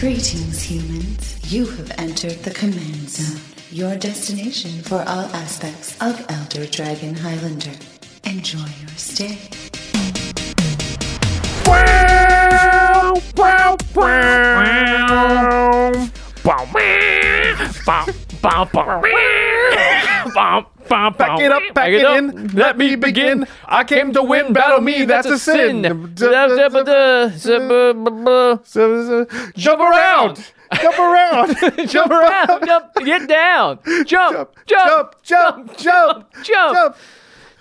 Greetings, humans. You have entered the command zone, your destination for all aspects of Elder Dragon Highlander. Enjoy your stay. Back it up, back it in. Let me begin. I came to win. Battle me. That's a sin. Jump around. Jump around. Jump around. Jump. Get down. Jump. Jump, jump, jump, Jump. jump.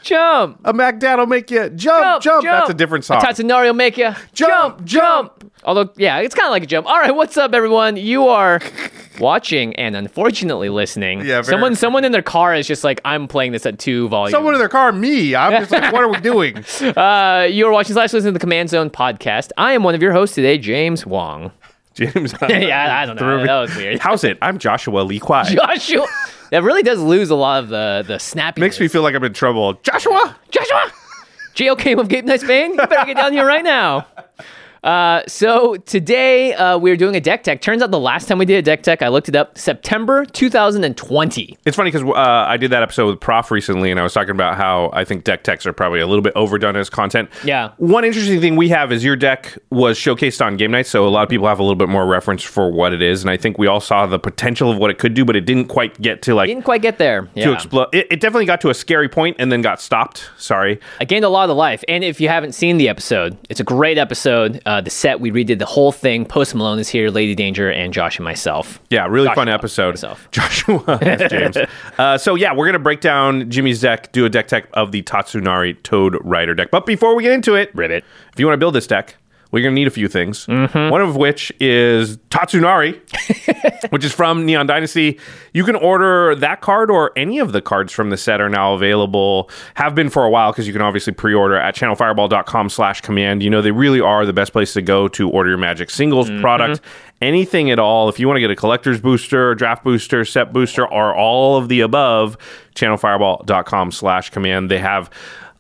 Jump. A Mac Dad will make you jump, jump. That's a different song. A Tatsunari will make you Jump, jump. Although, yeah, it's kind of like a jump. All right, what's up, everyone? You are watching and unfortunately listening. Yeah, very- someone, someone in their car is just like, I'm playing this at two volume. Someone in their car, me. I'm just like, what are we doing? uh, you are watching slash listening to the Command Zone podcast. I am one of your hosts today, James Wong. James. yeah, I don't know. That was weird. How's it? I'm Joshua Lee Kwai. Joshua. That really does lose a lot of the the snappy. Makes me feel like I'm in trouble. Joshua! Joshua. JLK of Game Knights Band. You better get down here right now. Uh, so today uh, we're doing a deck tech. Turns out the last time we did a deck tech, I looked it up, September 2020. It's funny because uh, I did that episode with Prof recently, and I was talking about how I think deck techs are probably a little bit overdone as content. Yeah. One interesting thing we have is your deck was showcased on game night, so a lot of people have a little bit more reference for what it is, and I think we all saw the potential of what it could do, but it didn't quite get to like Didn't quite get there. to Yeah. explode. It, it definitely got to a scary point and then got stopped. Sorry. I gained a lot of life. And if you haven't seen the episode, it's a great episode. Uh, the set, we redid the whole thing. Post Malone is here, Lady Danger, and Josh and myself. Yeah, really Joshua, fun episode. myself. Joshua, James. uh, so yeah, we're gonna break down Jimmy's deck, do a deck tech of the Tatsunari Toad Rider deck. But before we get into it, Ribbit. if you want to build this deck, we're gonna need a few things. Mm-hmm. One of which is Tatsunari, which is from Neon Dynasty. You can order that card or any of the cards from the set are now available. Have been for a while because you can obviously pre-order at channelfireball.com slash command. You know they really are the best place to go to order your Magic singles Mm-hmm. product. Anything at all. If you want to get a collector's booster, draft booster, set booster, or all of the above, channelfireball.com slash command. They have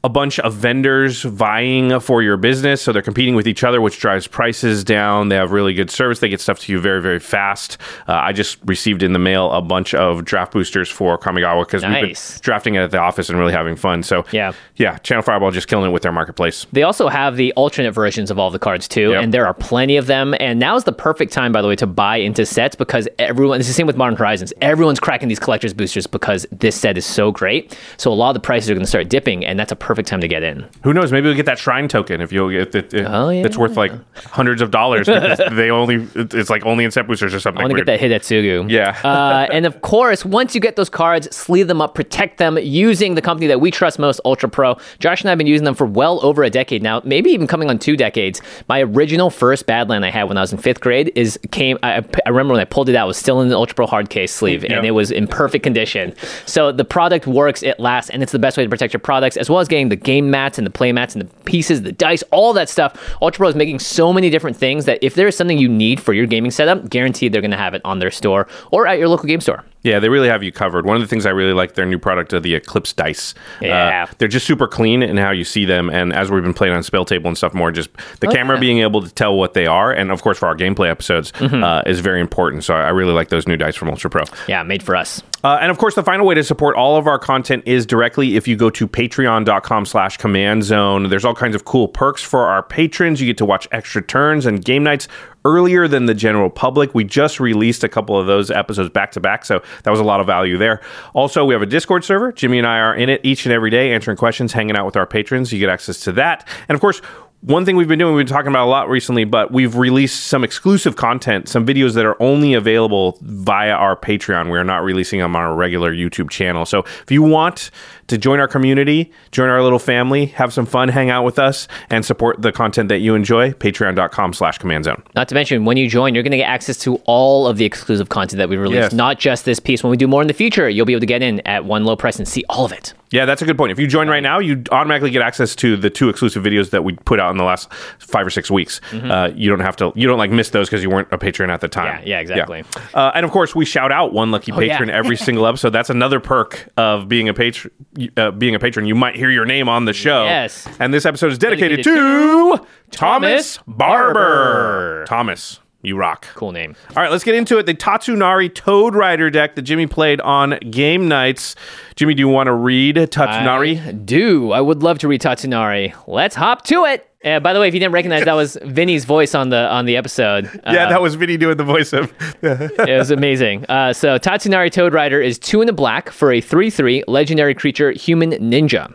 a bunch of vendors vying for your business. So they're competing with each other, which drives prices down. They have really good service. They get stuff to you very, very fast. Uh, I just received in the mail a bunch of draft boosters for Kamigawa because we've been drafting it at the office and really having fun. So Yeah. yeah, Channel Fireball just killing it with their marketplace. They also have the alternate versions of all the cards too, Yep. and there are plenty of them. And now is the perfect time, by the way, to buy into sets because everyone. It's the same with Modern Horizons. Everyone's cracking these collectors boosters because this set is so great. So a lot of the prices are going to start dipping, and that's a perfect time to get in. Who knows? Maybe we'll get that shrine token if you'll get it. Oh, yeah. It's worth like hundreds of dollars because they only it's like only in set boosters or something. I want to get that Hidetsugu. Yeah. uh, and of course, once you get those cards, sleeve them up, protect them using the company that we trust most, Ultra Pro. Josh and I have been using them for well over a decade now, maybe even coming on two decades. My original first Badland I had when I was in fifth grade is came. I, I remember when I pulled it out, it was still in the Ultra Pro hard case sleeve, Yeah. and it was in perfect condition. So the product works, it lasts, and it's the best way to protect your products, as well as getting the game mats and the play mats and the pieces, the dice, all that stuff. Ultra Pro is making so many different things that if there is something you need for your gaming setup, guaranteed they're going to have it on their store or at your local game store. Yeah, they really have you covered. One of the things I really like their new product are the Eclipse dice. Yeah. Uh, they're just super clean in how you see them, and as we've been playing on Spell Table and stuff more, just the Oh, camera yeah. being able to tell what they are, and of course for our gameplay episodes, Mm-hmm. uh, is very important. So I really like those new dice from Ultra Pro. Yeah, made for us. Uh, and of course, the final way to support all of our content is directly if you go to patreon.com slash command zone. There's all kinds of cool perks for our patrons. You get to watch extra turns and Game Knights earlier than the general public. We just released a couple of those episodes back to back, so that was a lot of value there. Also, we have a Discord server. Jimmy and I are in it each and every day answering questions, hanging out with our patrons. You get access to that. And of course, one thing we've been doing, we've been talking about a lot recently, but we've released some exclusive content, some videos that are only available via our Patreon. We are not releasing them on our regular YouTube channel. So if you want to join our community, join our little family, have some fun, hang out with us, and support the content that you enjoy, patreon.com slash command zone. Not to mention, when you join, you're going to get access to all of the exclusive content that we release, Yes. not just this piece. When we do more in the future, you'll be able to get in at one low price and see all of it. Yeah, that's a good point. If you join right now, you automatically get access to the two exclusive videos that we put out in the last five or six weeks. Uh, you don't have to, you don't like miss those because you weren't a patron at the time. Mm-hmm. Yeah, yeah, exactly. Uh, and of course, we shout out one lucky Oh, yeah. patron every single episode. That's another perk of being a patron. Uh, being a patron, you might hear your name on the show. Yes. And this episode is dedicated, Dedicated to Thomas Thomas Barber. Barber. Thomas, you rock. Cool name. All right, let's get into it. The Tatsunari Toad Rider deck that Jimmy played on Game Knights. Jimmy, do you want to read Tatsunari? I do. I would love to read Tatsunari. Let's hop to it. Uh, by the way, if you didn't recognize, that was Vinny's voice on the on the episode. Uh, yeah, that was Vinny doing the voice of. it was amazing. Uh, so Tatsunari Toad Rider is two in the black for a 3 3 legendary creature, human ninja.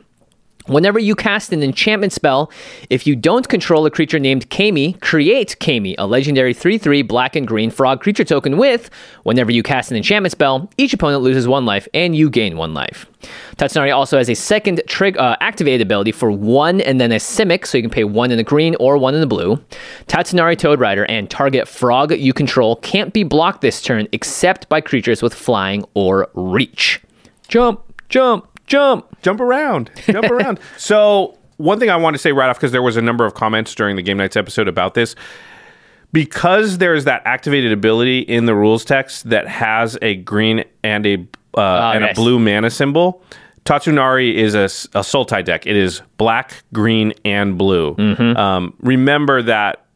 Whenever you cast an enchantment spell, if you don't control a creature named Kami, create Kami, a legendary 3 3 black and green frog creature token with, whenever you cast an enchantment spell, each opponent loses one life and you gain one life. Tatsunari also has a second trig- uh, activated ability for one and then a Simic, so you can pay one in the green or one in the blue. Tatsunari Toad Rider and target frog you control can't be blocked this turn except by creatures with flying or reach. Jump, jump, jump. jump around, jump around. So one thing I want to say right off because there was a number of comments during the Game Knights episode about this. Because there's that activated ability in the rules text that has a green and a uh, and yes. a blue mana symbol. Tatsunari is a, a Sultai deck. It is black, green, and blue. Um, remember that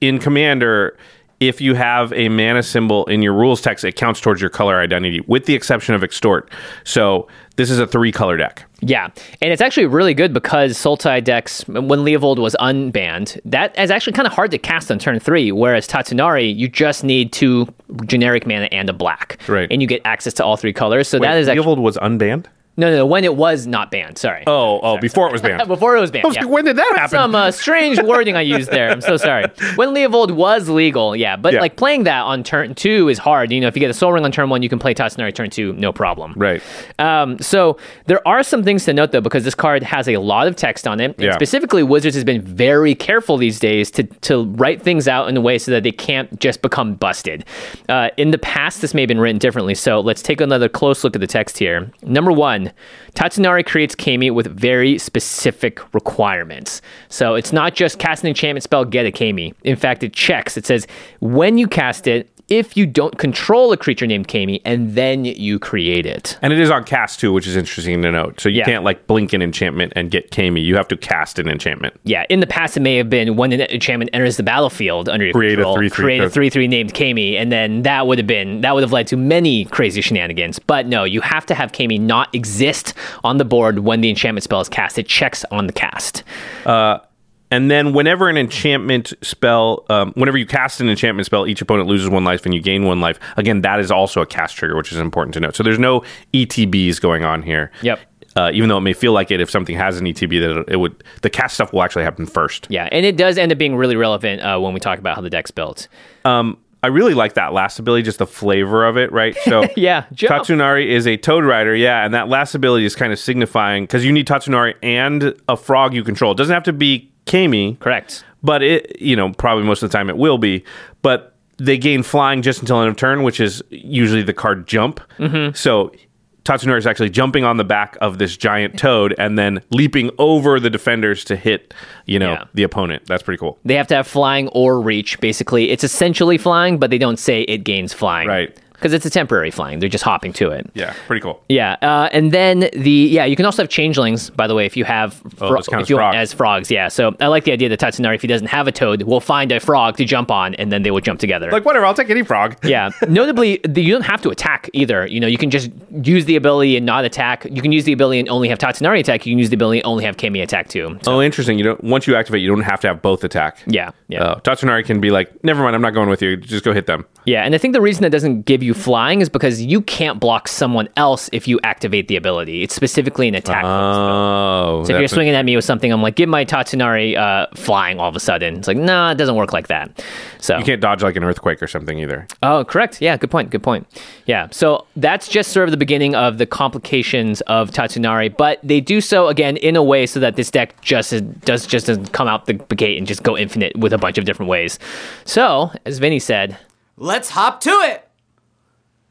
in Commander, if you have a mana symbol in your rules text, it counts towards your color identity, with the exception of Extort. So this is a three color deck. Yeah, and it's actually really good because Sultai decks, when Leovold was unbanned, that is actually kind of hard to cast on turn three. Whereas Tatsunari, you just need two generic mana and a black, Right. And you get access to all three colors. So that Wait, is actually Leovold was unbanned. No, no, no. When it was not banned, sorry. Oh, oh, before it was banned. Before it was banned. Was yeah. like, when did that happen? Some uh, strange wording I used there. I'm so sorry. When Leovold was legal, yeah, but Yeah. like playing that on turn two is hard. You know, if you get a Sol Ring on turn one, you can play Tatsunari turn two, no problem. Right. Um, so there are some things to note though, because this card has a lot of text on it. Yeah. specifically, Wizards has been very careful these days to to write things out in a way so that they can't just become busted. Uh, in the past, this may have been written differently. So let's take another close look at the text here. Number one, Tatsunari creates Kami with very specific requirements. So it's not just cast an enchantment spell, get a Kami. In fact, it checks. It says when you cast it. If you don't control a creature named Kami, and then you create it. And it is on cast too, which is interesting to note. So you Yeah. can't like blink an enchantment and get Kami. You have to cast an enchantment. Yeah, in the past, it may have been when an enchantment enters the battlefield under your Create a control, 3/3 create a three three named Kami, and then that would have been that would have led to many crazy shenanigans. But no, you have to have Kami not exist on the board when the enchantment spell is cast. It checks on the cast. Uh, And then whenever an enchantment spell, um, whenever you cast an enchantment spell, each opponent loses one life and you gain one life. Again, that is also a cast trigger, which is important to note. So there's no ETBs going on here. Yep. Uh, even though it may feel like it, if something has an ETB, that it, it would the cast stuff will actually happen first. Yeah, and it does end up being really relevant uh, when we talk about how the deck's built. Um, I really like that last ability, just the flavor of it, right? So Yeah, jump. Tatsunari is a Toad Rider, yeah, and that last ability is kind of signifying because you need Tatsunari and a frog you control. It doesn't have to be Kami, Correct. but it, you know, probably most of the time it will be. But they gain flying just until end of turn, which is usually the card jump. Mm-hmm. So Tatsunari is actually jumping on the back of this giant toad and then leaping over the defenders to hit, you know, Yeah. the opponent. That's pretty cool. They have to have flying or reach. Basically, it's essentially flying, but they don't say it gains flying. Right. Because it's a temporary flying. They're just hopping to it. Yeah, pretty cool. Yeah, uh, and then the yeah, you can also have changelings. By the way, if you have Oh, fro- count if as you frogs. as frogs, yeah. So I like the idea that Tatsunari, if he doesn't have a toad, will find a frog to jump on, and then they will jump together. Like whatever, I'll take any frog. yeah. Notably, the, you don't have to attack either. You know, you can just use the ability and not attack. You can use the ability and only have Tatsunari attack. You can use the ability and only have Kami attack too. So, Oh, interesting. You don't once you activate, you don't have to have both attack. yeah, yeah. Uh, Tatsunari can be like, never mind, I'm not going with you. Just go hit them. Yeah, and I think the reason that doesn't give you you flying is because you can't block someone else if you activate the ability. It's specifically an attack. Oh, so if you're swinging at me with something, I'm like, give my Tatsunari uh, flying all of a sudden. It's like, nah, it doesn't work like that. So you can't dodge like an earthquake or something either. Oh, correct. Yeah, good point. Good point. Yeah. So that's just sort of the beginning of the complications of Tatsunari, but they do so again in a way so that this deck just is- does just doesn't come out the gate and just go infinite with a bunch of different ways. So, as Vinny said, Let's hop to it.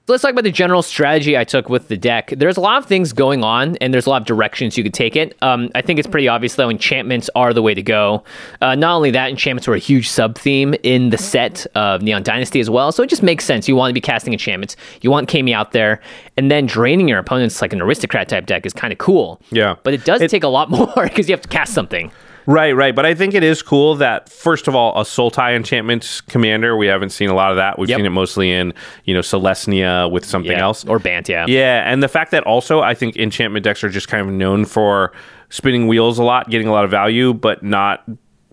Let's talk about the general strategy I took with the deck. There's a lot of things going on, and there's a lot of directions you could take it. Um, I think it's pretty obvious, though, enchantments are the way to go. Uh, not only that, enchantments were a huge sub theme in the set of Neon Dynasty as well, so it just makes sense. You want to be casting enchantments, you want Kami out there, and then draining your opponents like an aristocrat type deck is kind of cool. Yeah. But it does It- take a lot more because you have to cast something. Right, right. But I think it is cool that first of all, a Sultai enchantments commander. We haven't seen a lot of that. We've Yep. seen it mostly in you know Selesnya with something Yeah. else. Or Bant, yeah. Yeah, and the fact that also I think enchantment decks are just kind of known for spinning wheels a lot, getting a lot of value, but not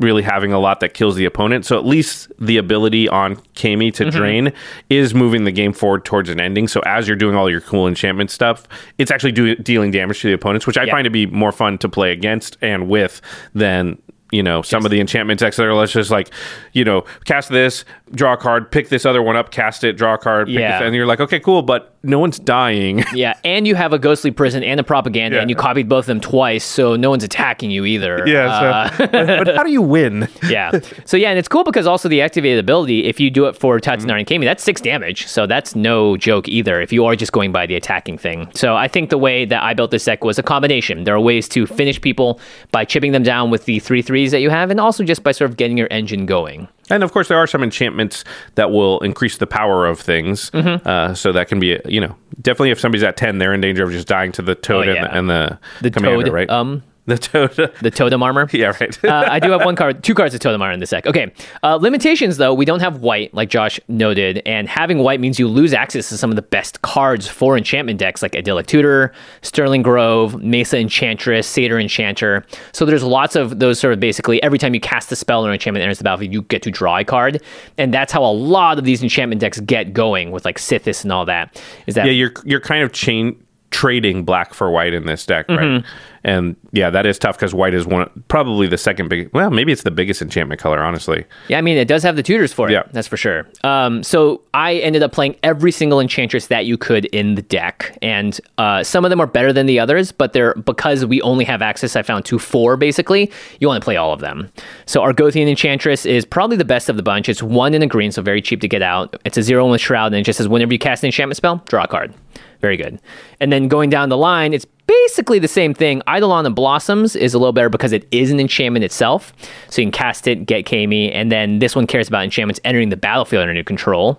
really having a lot that kills the opponent. So at least the ability on Kami Mm-hmm. to drain is moving the game forward towards an ending. So as you're doing all your cool enchantment stuff, it's actually do- dealing damage to the opponents, which I Yeah. find to be more fun to play against and with than you know some yes. of the enchantment decks that are let's just like you know cast this draw a card pick this other one up cast it draw a card yeah. This, and you're like okay cool but no one's dying yeah and you have a ghostly prison and a propaganda yeah. and you copied both of them twice so no one's attacking you either yeah so, uh, but, but how do you win yeah so yeah and it's cool because also the activated ability if you do it for Tatsunari mm-hmm. and Kami that's six damage so that's no joke either if you are just going by the attacking thing so I think the way that I built this deck was a combination there are ways to finish people by chipping them down with the 3-3 that you have, and also just by sort of getting your engine going. And of course, there are some enchantments that will increase the power of things. Mm-hmm. Uh, so that can be, you know, definitely if somebody's at ten, they're in danger of just dying to the toad oh, yeah. and, the, and, the, the commander, toad, right? Um, the totem. The totem armor. yeah, right. uh, I do have one card, two cards of Totem Armor in this deck. Okay. Uh, limitations, though, we don't have white, like Josh noted, and having white means you lose access to some of the best cards for enchantment decks, like Idyllic Tutor, Sterling Grove, Mesa Enchantress, Satyr Enchanter. So there's lots of those sort of basically every time you cast a spell or an enchantment enters the battlefield, you get to draw a card, and that's how a lot of these enchantment decks get going with like Sythis and all that. Is that yeah, you're you're kind of chain trading black for white in this deck, right? Mm-hmm. And yeah, that is tough because white is one probably the second big. Well, maybe it's the biggest enchantment color, honestly. Yeah, I mean, it does have the tutors for it. Yeah. That's for sure. Um, so I ended up playing every single enchantress that you could in the deck, and uh, some of them are better than the others, but they're because we only have access. I found to four basically. You want to play all of them. So Argothian enchantress is probably the best of the bunch. It's one in a green, so very cheap to get out. It's a zero one with shroud, and it just says whenever you cast an enchantment spell, draw a card. Very good. And then going down the line, it's basically the same thing. Eidolon of Blossoms is a little better because it is an enchantment itself. So you can cast it, get Kami, and then this one cares about enchantments entering the battlefield under control.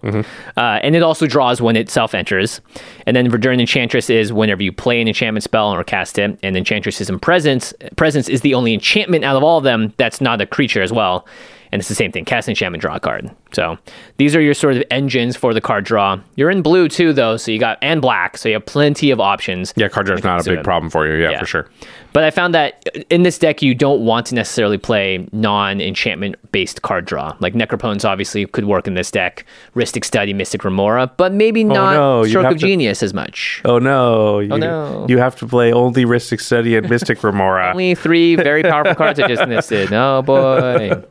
Uh, and it also draws when it self enters. And then Verduran Enchantress is whenever you play an enchantment spell or cast it. And Enchantress is in Presence. Presence is the only enchantment out of all of them that's not a creature as well. And it's the same thing cast enchantment, draw a card. So these are your sort of engines for the card draw. You're in blue too, though, so you got and black, so you have plenty of options. Yeah, card draw is not a big problem for you. Yeah, Yeah. for sure. But I found that in this deck, you don't want to necessarily play non enchantment based card draw. Like Necropotence obviously could work in this deck, Rhystic Study, Mystic Remora, but maybe not no, Stroke of to- Genius as much. Oh no! You, no. You have to play only Rhystic Study and Mystic Remora. Only three very powerful cards I just listed. Oh boy.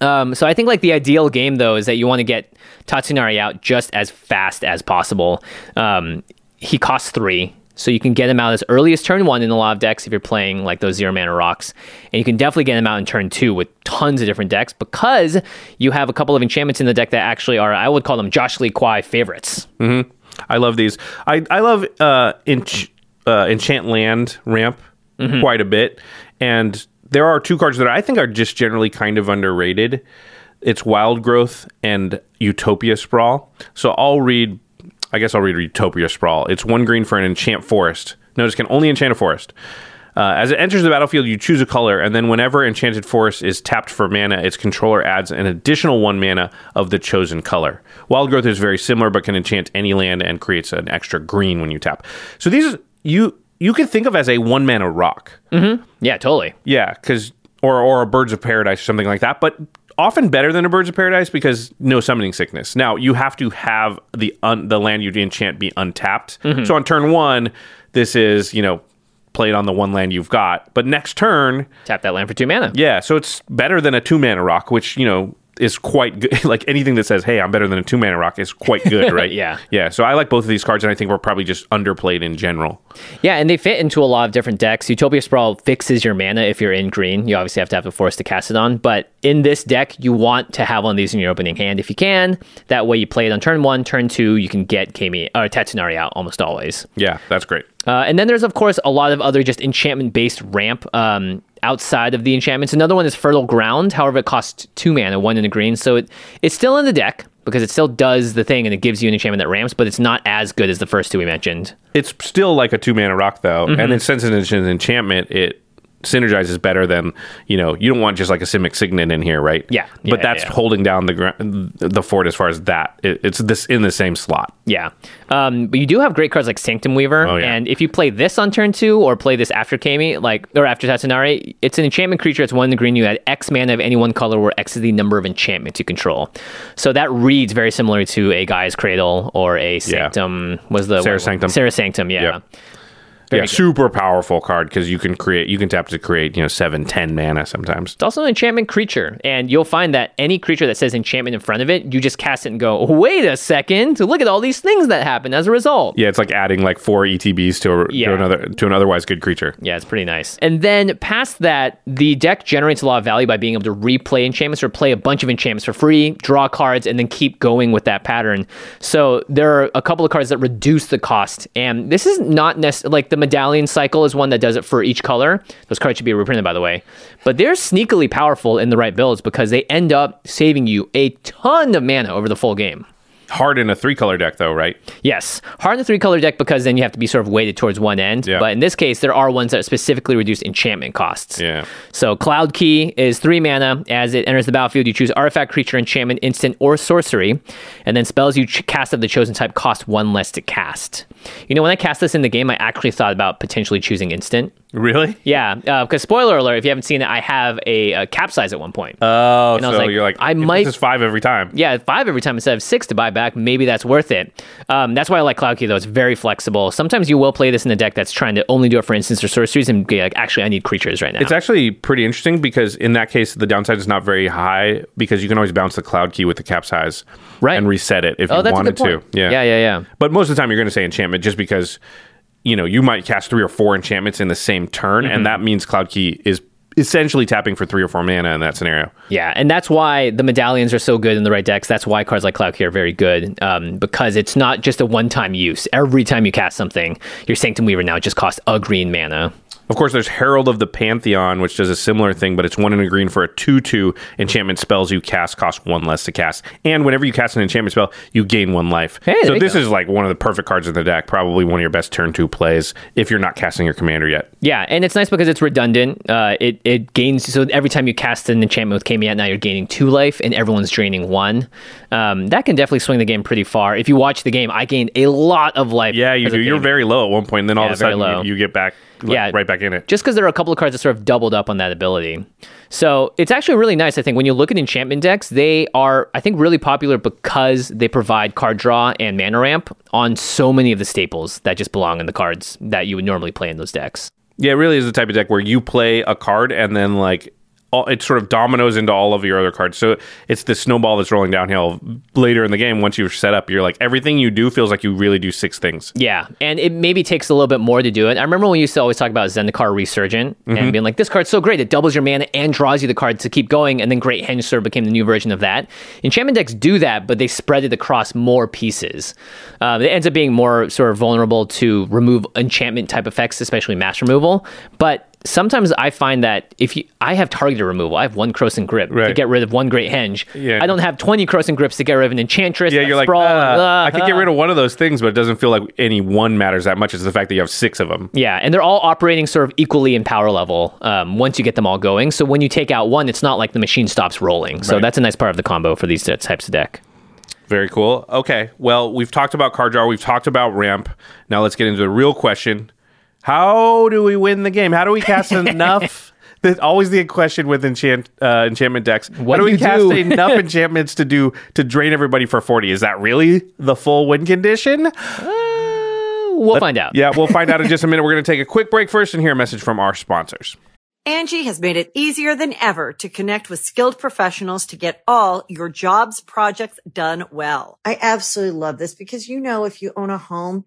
Um, so I think like the ideal game though is that you want to get Tatsunari out just as fast as possible. Um, he costs three, so you can get them out as early as turn one in a lot of decks if you're playing like those zero mana rocks, and you can definitely get them out in turn two with tons of different decks because you have a couple of enchantments in the deck that actually are I would call them Josh Lee Kwai favorites. I love these. I I love uh, ench- uh enchant land ramp Mm-hmm. quite a bit, and there are two cards that I think are just generally kind of underrated. It's Wild Growth and Utopia Sprawl. So I'll read. I guess I'll read Utopia Sprawl. It's one green for an enchant forest. Notice can only enchant a forest. Uh, as it enters the battlefield, you choose a color, and then whenever Enchanted Forest is tapped for mana, its controller adds an additional one mana of the chosen color. Wild Growth is very similar, but can enchant any land and creates an extra green when you tap. So these are you you can think of as a one mana rock. Mm-hmm. Yeah, totally. Yeah, because or or a Birds of Paradise or something like that. But often better than a Birds of Paradise because no summoning sickness. Now you have to have the un- the land you enchant be untapped. Mm-hmm. So on turn one, this is you know played on the one land you've got, but next turn, Tap that land for two mana. yeah, so it's better than a two mana rock, which you know is quite good. like anything that says, "Hey, I'm better than a two mana rock," is quite good, right? Yeah. yeah. So I like both of these cards, and I think we're probably just underplayed in general. Yeah, and they fit into a lot of different decks. Utopia Sprawl fixes your mana if you're in green. You obviously have to have the force to cast it on. But in this deck, you want to have one of these in your opening hand if you can. That way you play it on turn one, turn two, you can get Kami or Tatsunari out almost always. Yeah, that's great. Uh, and then there's of course a lot of other just enchantment based ramp um, outside of the enchantments. Another one is Fertile Ground. However, it costs two mana, one in a green, so it it's still in the deck because it still does the thing and it gives you an enchantment that ramps, but it's not as good as the first two we mentioned. It's still like a two mana rock though, Mm-hmm. and then since it's an enchantment, it synergizes better than you know. You don't want just like a Simic Signet in here, right? Yeah. but Yeah, that's yeah. holding down the gra- the fort as far as that. It, it's this in the same slot. Yeah. Um, but you do have great cards like Sanctum Weaver. Oh, yeah. And if you play this on turn two or play this after Kami, like or after Tatsunari, it's an enchantment creature. It's one in the green. You add X mana of any one color where X is the number of enchantments you control. So that reads very similar to a Gaea's Cradle or a Sanctum was the Serra's Sanctum. Serra's Sanctum, yeah. Yeah. Very yeah, good. super powerful card because you can create you can tap to create you know seven ten mana sometimes. It's also an enchantment creature, and you'll find that any creature that says enchantment in front of it, you just cast it and go, wait a second, look at all these things that happen as a result. Yeah, it's like adding like four ETBs to, a, Yeah. to another to an otherwise good creature. Yeah, it's pretty nice. And then past that, the deck generates a lot of value by being able to replay enchantments or play a bunch of enchantments for free, draw cards, and then keep going with that pattern. So there are a couple of cards that reduce the cost. And this is not necessarily like the medallion cycle is one that does it for each color. Those cards should be reprinted, by the way. But they're sneakily powerful in the right builds because they end up saving you a ton of mana over the full game. Hard in a three color deck though, right? Yes, hard in a three color deck because then you have to be sort of weighted towards one end. Yeah. But in this case, there are ones that specifically reduce enchantment costs. Yeah. So Cloud Key is three mana. As it enters the battlefield, you choose artifact, creature, enchantment, instant, or sorcery, and then spells you ch- cast of the chosen type cost one less to cast. You know, when I cast this in the game, I actually thought about potentially choosing instant. Really? Yeah, uh, because spoiler alert, if you haven't seen it, I have a, a capsize at one point. Oh, And I so was like, you're like, I might- This is five every time. yeah, five every time instead of six to buy back. Maybe that's worth it. Um, that's why I like Cloud Key though. It's very flexible. Sometimes you will play this in a deck that's trying to only do it for instants or sorceries and be like, actually, I need creatures right now. It's actually pretty interesting because in that case, the downside is not very high because you can always bounce the cloud key with the capsize Right. and reset it if oh, you that's a wanted good point. to. Yeah. yeah, yeah, yeah. But most of the time, you're going to say enchantment just because you know you might cast three or four enchantments in the same turn, Mm-hmm. and that means cloud key is essentially tapping for three or four mana in that scenario. Yeah, and that's why the medallions are so good in the right decks. That's why cards like Cloud Key are very good um, because it's not just a one-time use. Every time you cast something, your Sanctum Weaver now just costs a green mana. Of course, there's Herald of the Pantheon, which does a similar thing, but it's one in a green for a 2 2 enchantment spells you cast cost one less to cast. And whenever you cast an enchantment spell, you gain one life. Hey, so this go. is like one of the perfect cards in the deck, probably one of your best turn two plays if you're not casting your commander yet. Yeah, and it's nice because it's redundant. Uh, it it gains so every time you cast an enchantment with Kami out, now you're gaining two life, and everyone's draining one. Um, that can definitely swing the game pretty far. If you watch the game, I gained a lot of life. Yeah, you do. You're very low at one point, and then all Yeah, of a sudden you, you get back like, Yeah. right back in it. just because there are a couple of cards that sort of doubled up on that ability. So it's actually really nice. I think when you look at enchantment decks, they are, I think, really popular because they provide card draw and mana ramp on so many of the staples that just belong in the cards that you would normally play in those decks. Yeah, it really is the type of deck where you play a card and then like all, it sort of dominoes into all of your other cards. So it's the snowball that's rolling downhill later in the game. Once you're set up, you're like everything you do feels like you really do six things. Yeah, and it maybe takes a little bit more to do it. I remember when we used to always talk about Zendikar Resurgent and being like, this card's so great, it doubles your mana and draws you the card to keep going, and then Great Henge sort of became the new version of that. Enchantment decks do that, but they spread it across more pieces. Uh, it ends up being more sort of vulnerable to remove enchantment type effects, especially mass removal. But sometimes I find that if you, I have targeted removal, I have one Krosan Grip to get rid of one Great Henge. Yeah. I don't have 20 Krosan Grips to get rid of an Enchantress. Yeah, you're like, Sprawl, "Ah, uh, I could get uh." rid of one of those things, but it doesn't feel like any one matters that much. It's the fact that you have six of them. Yeah, and they're all operating sort of equally in power level um, once you get them all going. So when you take out one, it's not like the machine stops rolling. So Right. that's a nice part of the combo for these types of deck. Very cool. Okay, well, we've talked about card draw, we've talked about ramp. Now let's get into the real question: How do we win the game? How do we cast enough the, always the question with enchant uh, enchantment decks. What How do do we you cast do? enough enchantments to do to drain everybody for forty? Is that really the full win condition? Uh, we'll find out. Yeah, we'll find out in just a minute. We're going to take a quick break first and hear a message from our sponsors. Angie has made it easier than ever to connect with skilled professionals to get all your jobs projects done well. I absolutely love this because, you know, if you own a home,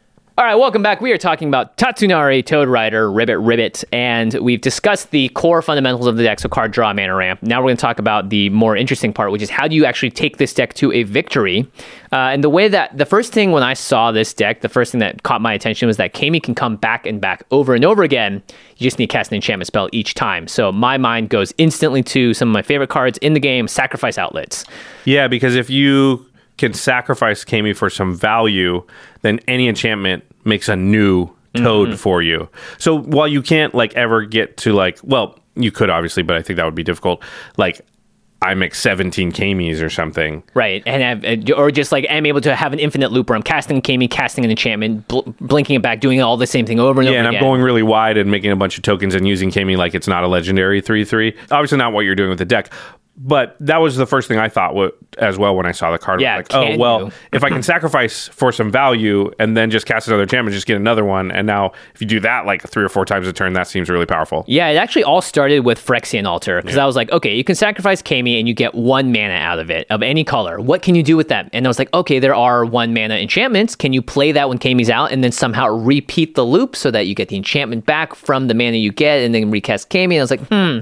All right, welcome back. We are talking about Tatsunari, Toad Rider, Ribbit Ribbit, and we've discussed the core fundamentals of the deck, so card draw, mana ramp. Now we're going to talk about the more interesting part, which is how do you actually take this deck to a victory? Uh, and the way that the first thing when I saw this deck, the first thing that caught my attention was that Kami can come back and back over and over again. You just need to cast an enchantment spell each time. So my mind goes instantly to some of my favorite cards in the game, Sacrifice Outlets. Yeah, because if you can sacrifice Kami for some value, then any enchantment makes a new toad Mm-hmm. for you. So while you can't like ever get to like, well, you could obviously, but I think that would be difficult. Like, I make 17 Kamis or something. Right, and uh, or just like I'm able to have an infinite loop where I'm casting a Kami, casting an enchantment, bl- blinking it back, doing all the same thing over and over. Yeah, over and I'm going really wide and making a bunch of tokens and using Kami like it's not a legendary 3 3. Obviously, not what you're doing with the deck. But that was the first thing I thought wa- as well when I saw the card. Yeah, like, oh, well, you? if I can sacrifice for some value and then just cast another enchantment, just get another one. And now, if you do that like three or four times a turn, that seems really powerful. Yeah, it actually all started with Phyrexian Altar because I was like, okay, you can sacrifice Kami and you get one mana out of it of any color. What can you do with that? And I was like, okay, there are one mana enchantments. Can you play that when Kami's out and then somehow repeat the loop so that you get the enchantment back from the mana you get and then recast Kami? And I was like, hmm,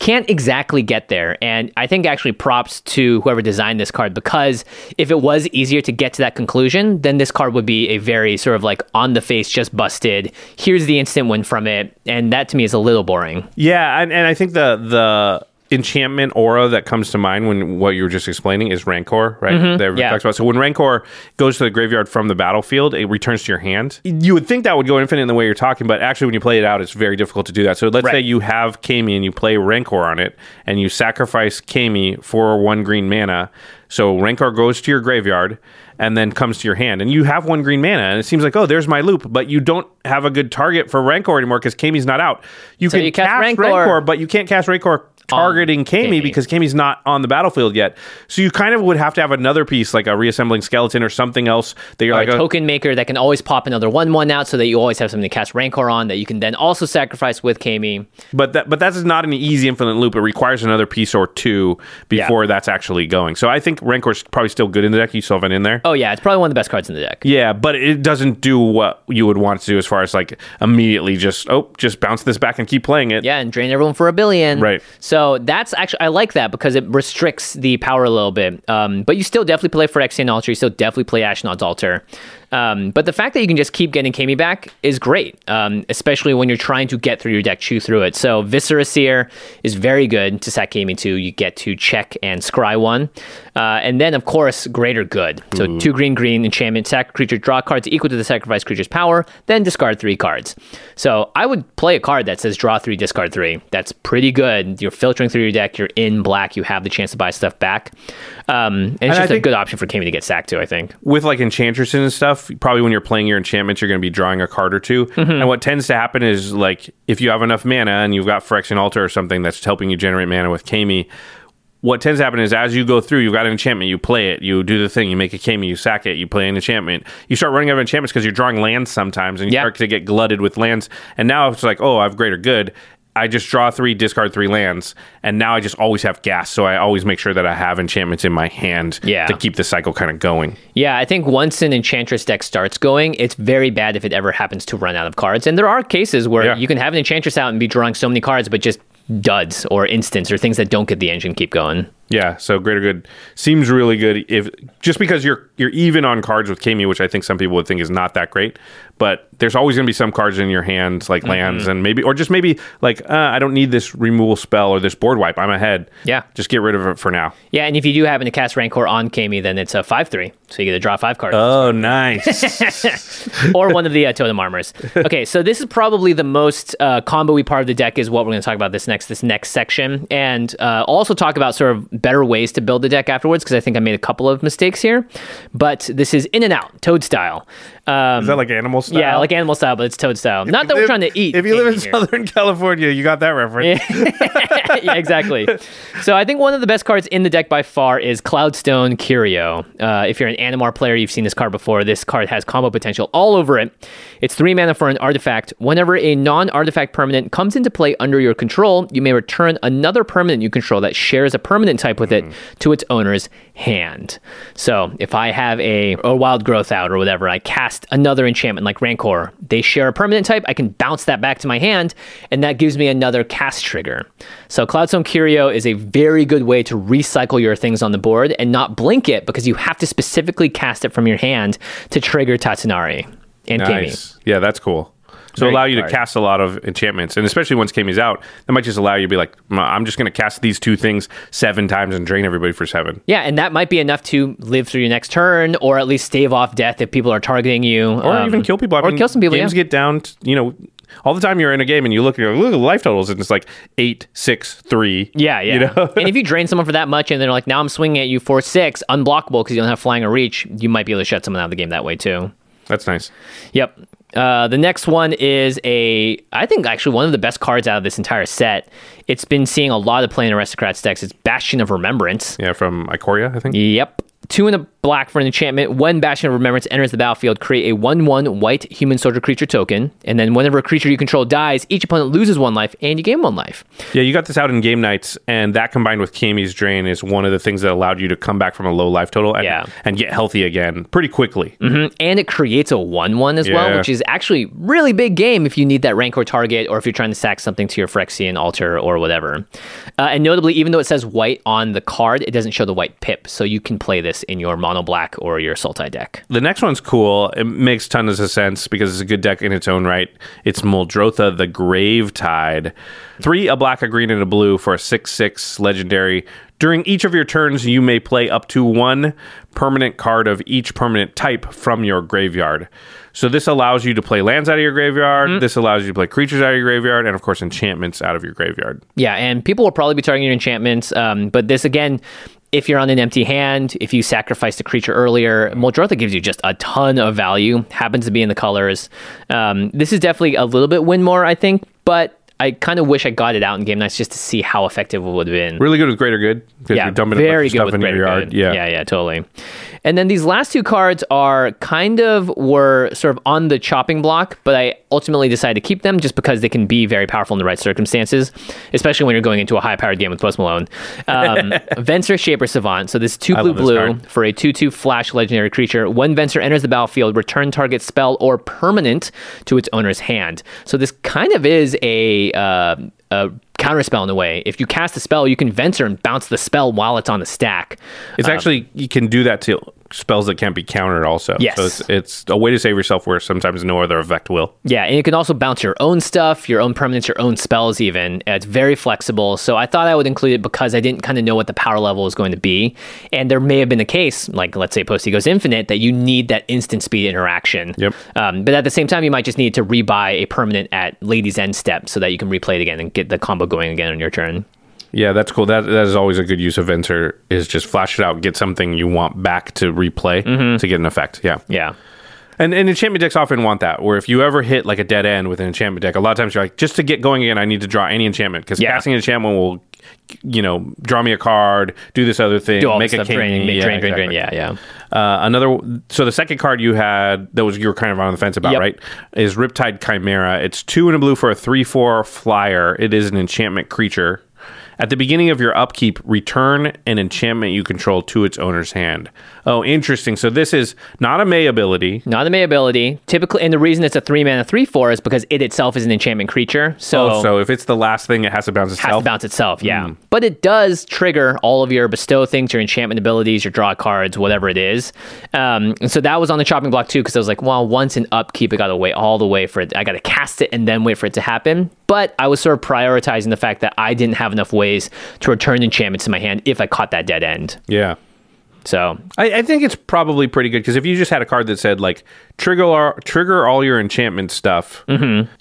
can't exactly get there. And I think actually props to whoever designed this card because if it was easier to get to that conclusion, then this card would be a very sort of like on the face, just busted. Here's the instant win from it, and that to me is a little boring. Yeah, and, and I think the the enchantment aura that comes to mind when what you were just explaining is Rancor, right? Mhm, That everybody yeah. talks about. So when Rancor goes to the graveyard from the battlefield, it returns to your hand. You would think that would go infinite in the way you're talking, but actually when you play it out, it's very difficult to do that. So let's Right. say you have Kami and you play Rancor on it, and you sacrifice Kami for one green mana. So Rancor goes to your graveyard and then comes to your hand, and you have one green mana, and it seems like, oh, there's my loop, but you don't have a good target for Rancor anymore because Kami's not out. You So can you cast cast Rancor- Rancor, but you can't cast Rancor targeting oh, Kami, Kami. because Kami's not on the battlefield yet. So you kind of would have to have another piece like a reassembling skeleton or something else that you're Or like a oh, token maker that can always pop another one one out so that you always have something to cast Rancor on that you can then also sacrifice with Kami. but that but that's not an easy infinite loop. It requires another piece or two before that's actually going. So I think Rancor's probably still good in the deck. You still have it in there. Oh yeah, it's probably one of the best cards in the deck. Yeah, but it doesn't do what you would want to do as far as like immediately just oh just bounce this back and keep playing it. Yeah, and drain everyone for a billion. Right. So that's actually I like that because it restricts the power a little bit. Um, but you still definitely play for Phyrexian Altar. You still definitely play Ashnod's Altar. Um, but the fact that you can just keep getting Kami back is great, um, especially when you're trying to get through your deck, chew through it. So Viscera Seer is very good to sack Kami to. You get to check and scry one. Uh, and then, of course, Greater Good. So two green, green, enchantment, sack creature, draw cards equal to the sacrifice creature's power, then discard three cards. So I would play a card that says draw three, discard three. That's pretty good. You're filtering through your deck, you're in black, you have the chance to buy stuff back. Um, and it's And just a good option for Kami to get sacked to, I think. with like enchantresses and stuff, probably when you're playing your enchantments, you're going to be drawing a card or 2 Mm-hmm. And what tends to happen is like if you have enough mana and you've got Phyrexian Altar or something that's helping you generate mana with Kami, what tends to happen is as you go through, you've got an enchantment, you play it, you do the thing, you make a Kami, you sack it, you play an enchantment. You start running out of enchantments because you're drawing lands sometimes and you Yeah. start to get glutted with lands. And now it's like, oh, I have greater good. I just draw three, discard three lands, and now I just always have gas. So I always make sure that I have enchantments in my hand Yeah. to keep the cycle kind of going. Yeah, I think once an Enchantress deck starts going, it's very bad if it ever happens to run out of cards. And there are cases where Yeah. you can have an Enchantress out and be drawing so many cards, but just duds or instants or things that don't get the engine keep going. Yeah, so greater good seems really good if just because you're you're even on cards with Kami, which I think some people would think is not that great, but there's always going to be some cards in your hands like lands Mm-hmm. and maybe or just maybe like uh, I don't need this removal spell or this board wipe. I'm ahead. Yeah. just get rid of it for now. Yeah, and if you do happen to cast Rancor on Kami, then it's a 5 3. So you get to draw five cards. Oh, nice. or one of the uh, totem armors. Okay, so this is probably the most uh, combo-y part of the deck is what we're going to talk about this next this next section, and uh, also talk about sort of better ways to build the deck afterwards because I think I made a couple of mistakes here. But this is in and out Toad style. Um, Is that like animal style? yeah, like animal style, but it's Toad style. Not that we're trying to eat. If you live in here. Southern California, you got that reference. yeah, exactly. So I think one of the best cards in the deck by far is Cloudstone Curio. Uh, if you're an Animar player, you've seen this card before. This card has combo potential all over it. It's three mana for an artifact. Whenever a non-artifact permanent comes into play under your control, you may return another permanent you control that shares a permanent type with it to its owner's hand. So if I have a, a wild growth out or whatever, I cast another enchantment like Rancor. They share a permanent type. I can bounce that back to my hand, and that gives me another cast trigger. So Cloudstone Curio is a very good way to recycle your things on the board and not blink it because you have to specifically cast it from your hand to trigger Tatsunari and Kami. Nice. Yeah, that's cool. So Very allow you to cast a lot of enchantments, and especially once Kami's out, that might just allow you to be like, "Mm, I'm just going to cast these two things seven times and drain everybody for seven. Yeah, and that might be enough to live through your next turn, or at least stave off death if people are targeting you, or um, even kill people. I or mean, kill some people. Games yeah. get down, to, you know, all the time you're in a game and you look at your look at life totals and it's like eight, six, three. Yeah, yeah. You know? and if you drain someone for that much and they're like, now I'm swinging at you for six, unblockable because you don't have flying or reach, you might be able to shut someone out of the game that way too. That's nice. Yep. Uh, the next one is a, I think actually one of the best cards out of this entire set. It's been seeing a lot of play in Aristocrats decks. It's Bastion of Remembrance. Yeah, from Ikoria, I think. Yep. Two and a black for an enchantment. When Bastion of Remembrance enters the battlefield, create a 1 1 white human soldier creature token. And then whenever a creature you control dies, each opponent loses one life and you gain one life. Yeah, you got this out in Game Knights, and that combined with Kami's Drain is one of the things that allowed you to come back from a low life total and, Yeah. and get healthy again pretty quickly. hmm And it creates a 1 1 as well, which is actually really big game if you need that Rancor target or if you're trying to sack something to your Phyrexian altar or whatever. Uh, and notably, even though it says white on the card, it doesn't show the white pip. So you can play this in your mono black or your Sultai deck. The next one's cool. It makes tons of sense because it's a good deck in its own right. It's Muldrotha the Grave Tide. Three, a black, a green, and a blue for a 6 6 legendary. During each of your turns, you may play up to one permanent card of each permanent type from your graveyard. So this allows you to play lands out of your graveyard. This allows you to play creatures out of your graveyard, and of course, enchantments out of your graveyard. Yeah, and people will probably be targeting your enchantments. Um, but this again, if you're on an empty hand, if you sacrificed a creature earlier, Muldrotha gives you just a ton of value. Happens to be in the colors. Um, this is definitely a little bit win more, I think, but I kind of wish I got it out in Game Knights just to see how effective it would have been. Really good with greater good yeah, you're dumping very good with stuff in your greater yard. good. Yeah. yeah, yeah, totally. And then these last two cards are kind of were sort of on the chopping block, but I ultimately decided to keep them just because they can be very powerful in the right circumstances, especially when you're going into a high-powered game with Post Malone. Um, Venser Shaper Savant. So this two blue this blue card. for a two-two flash legendary creature. When Venser enters the battlefield, return target spell or permanent to its owner's hand. So this kind of is a uh, a counterspell in a way. If you cast a spell, you can Venser and bounce the spell while it's on the stack. It's Um, actually you can do that to spells that can't be countered. Also, Yes. So it's, it's a way to save yourself where sometimes no other effect will. Yeah, and you can also bounce your own stuff, your own permanents, your own spells, even. It's very flexible. So I thought I would include it because I didn't kind of know what the power level was going to be. And there may have been a case, like let's say Posty Goes Infinite, that you need that instant speed interaction. Yep. Um, but at the same time, you might just need to rebuy a permanent at Lady's End step so that you can replay it again and get the combo going again on your turn. Yeah, that's cool. That that is always a good use of Venser. Is just flash it out, get something you want back to replay to get an effect. Yeah, Yeah. and and enchantment decks often want that. Where if you ever hit like a dead end with an enchantment deck, a lot of times you're like, just to get going again, I need to draw any enchantment because Yeah. casting an enchantment will, you know, draw me a card, do this other thing, make a king, draining, yeah, drain, drain, drain. Yeah, yeah. Uh, another, so the second card you had that was you were kind of on the fence about, Yep. right? Is Riptide Chimera. It's two and a blue for a three-four flyer. It is an enchantment creature. At the beginning of your upkeep, return an enchantment you control to its owner's hand. Oh, interesting. So this is not a May ability. Not a May ability. Typically, and the reason it's a three mana three four is because it itself is an enchantment creature. So, Oh, so if it's the last thing, it has to bounce has itself. to bounce itself, yeah. But it does trigger all of your bestow things, your enchantment abilities, your draw cards, whatever it is. Um, and so that was on the chopping block too, because I was like, well, once an upkeep, I got to wait all the way for it. I got to cast it and then wait for it to happen. But I was sort of prioritizing the fact that I didn't have enough ways to return enchantments to my hand if I caught that dead end. yeah. So I, I think it's probably pretty good because if you just had a card that said like trigger all, trigger all your enchantment stuff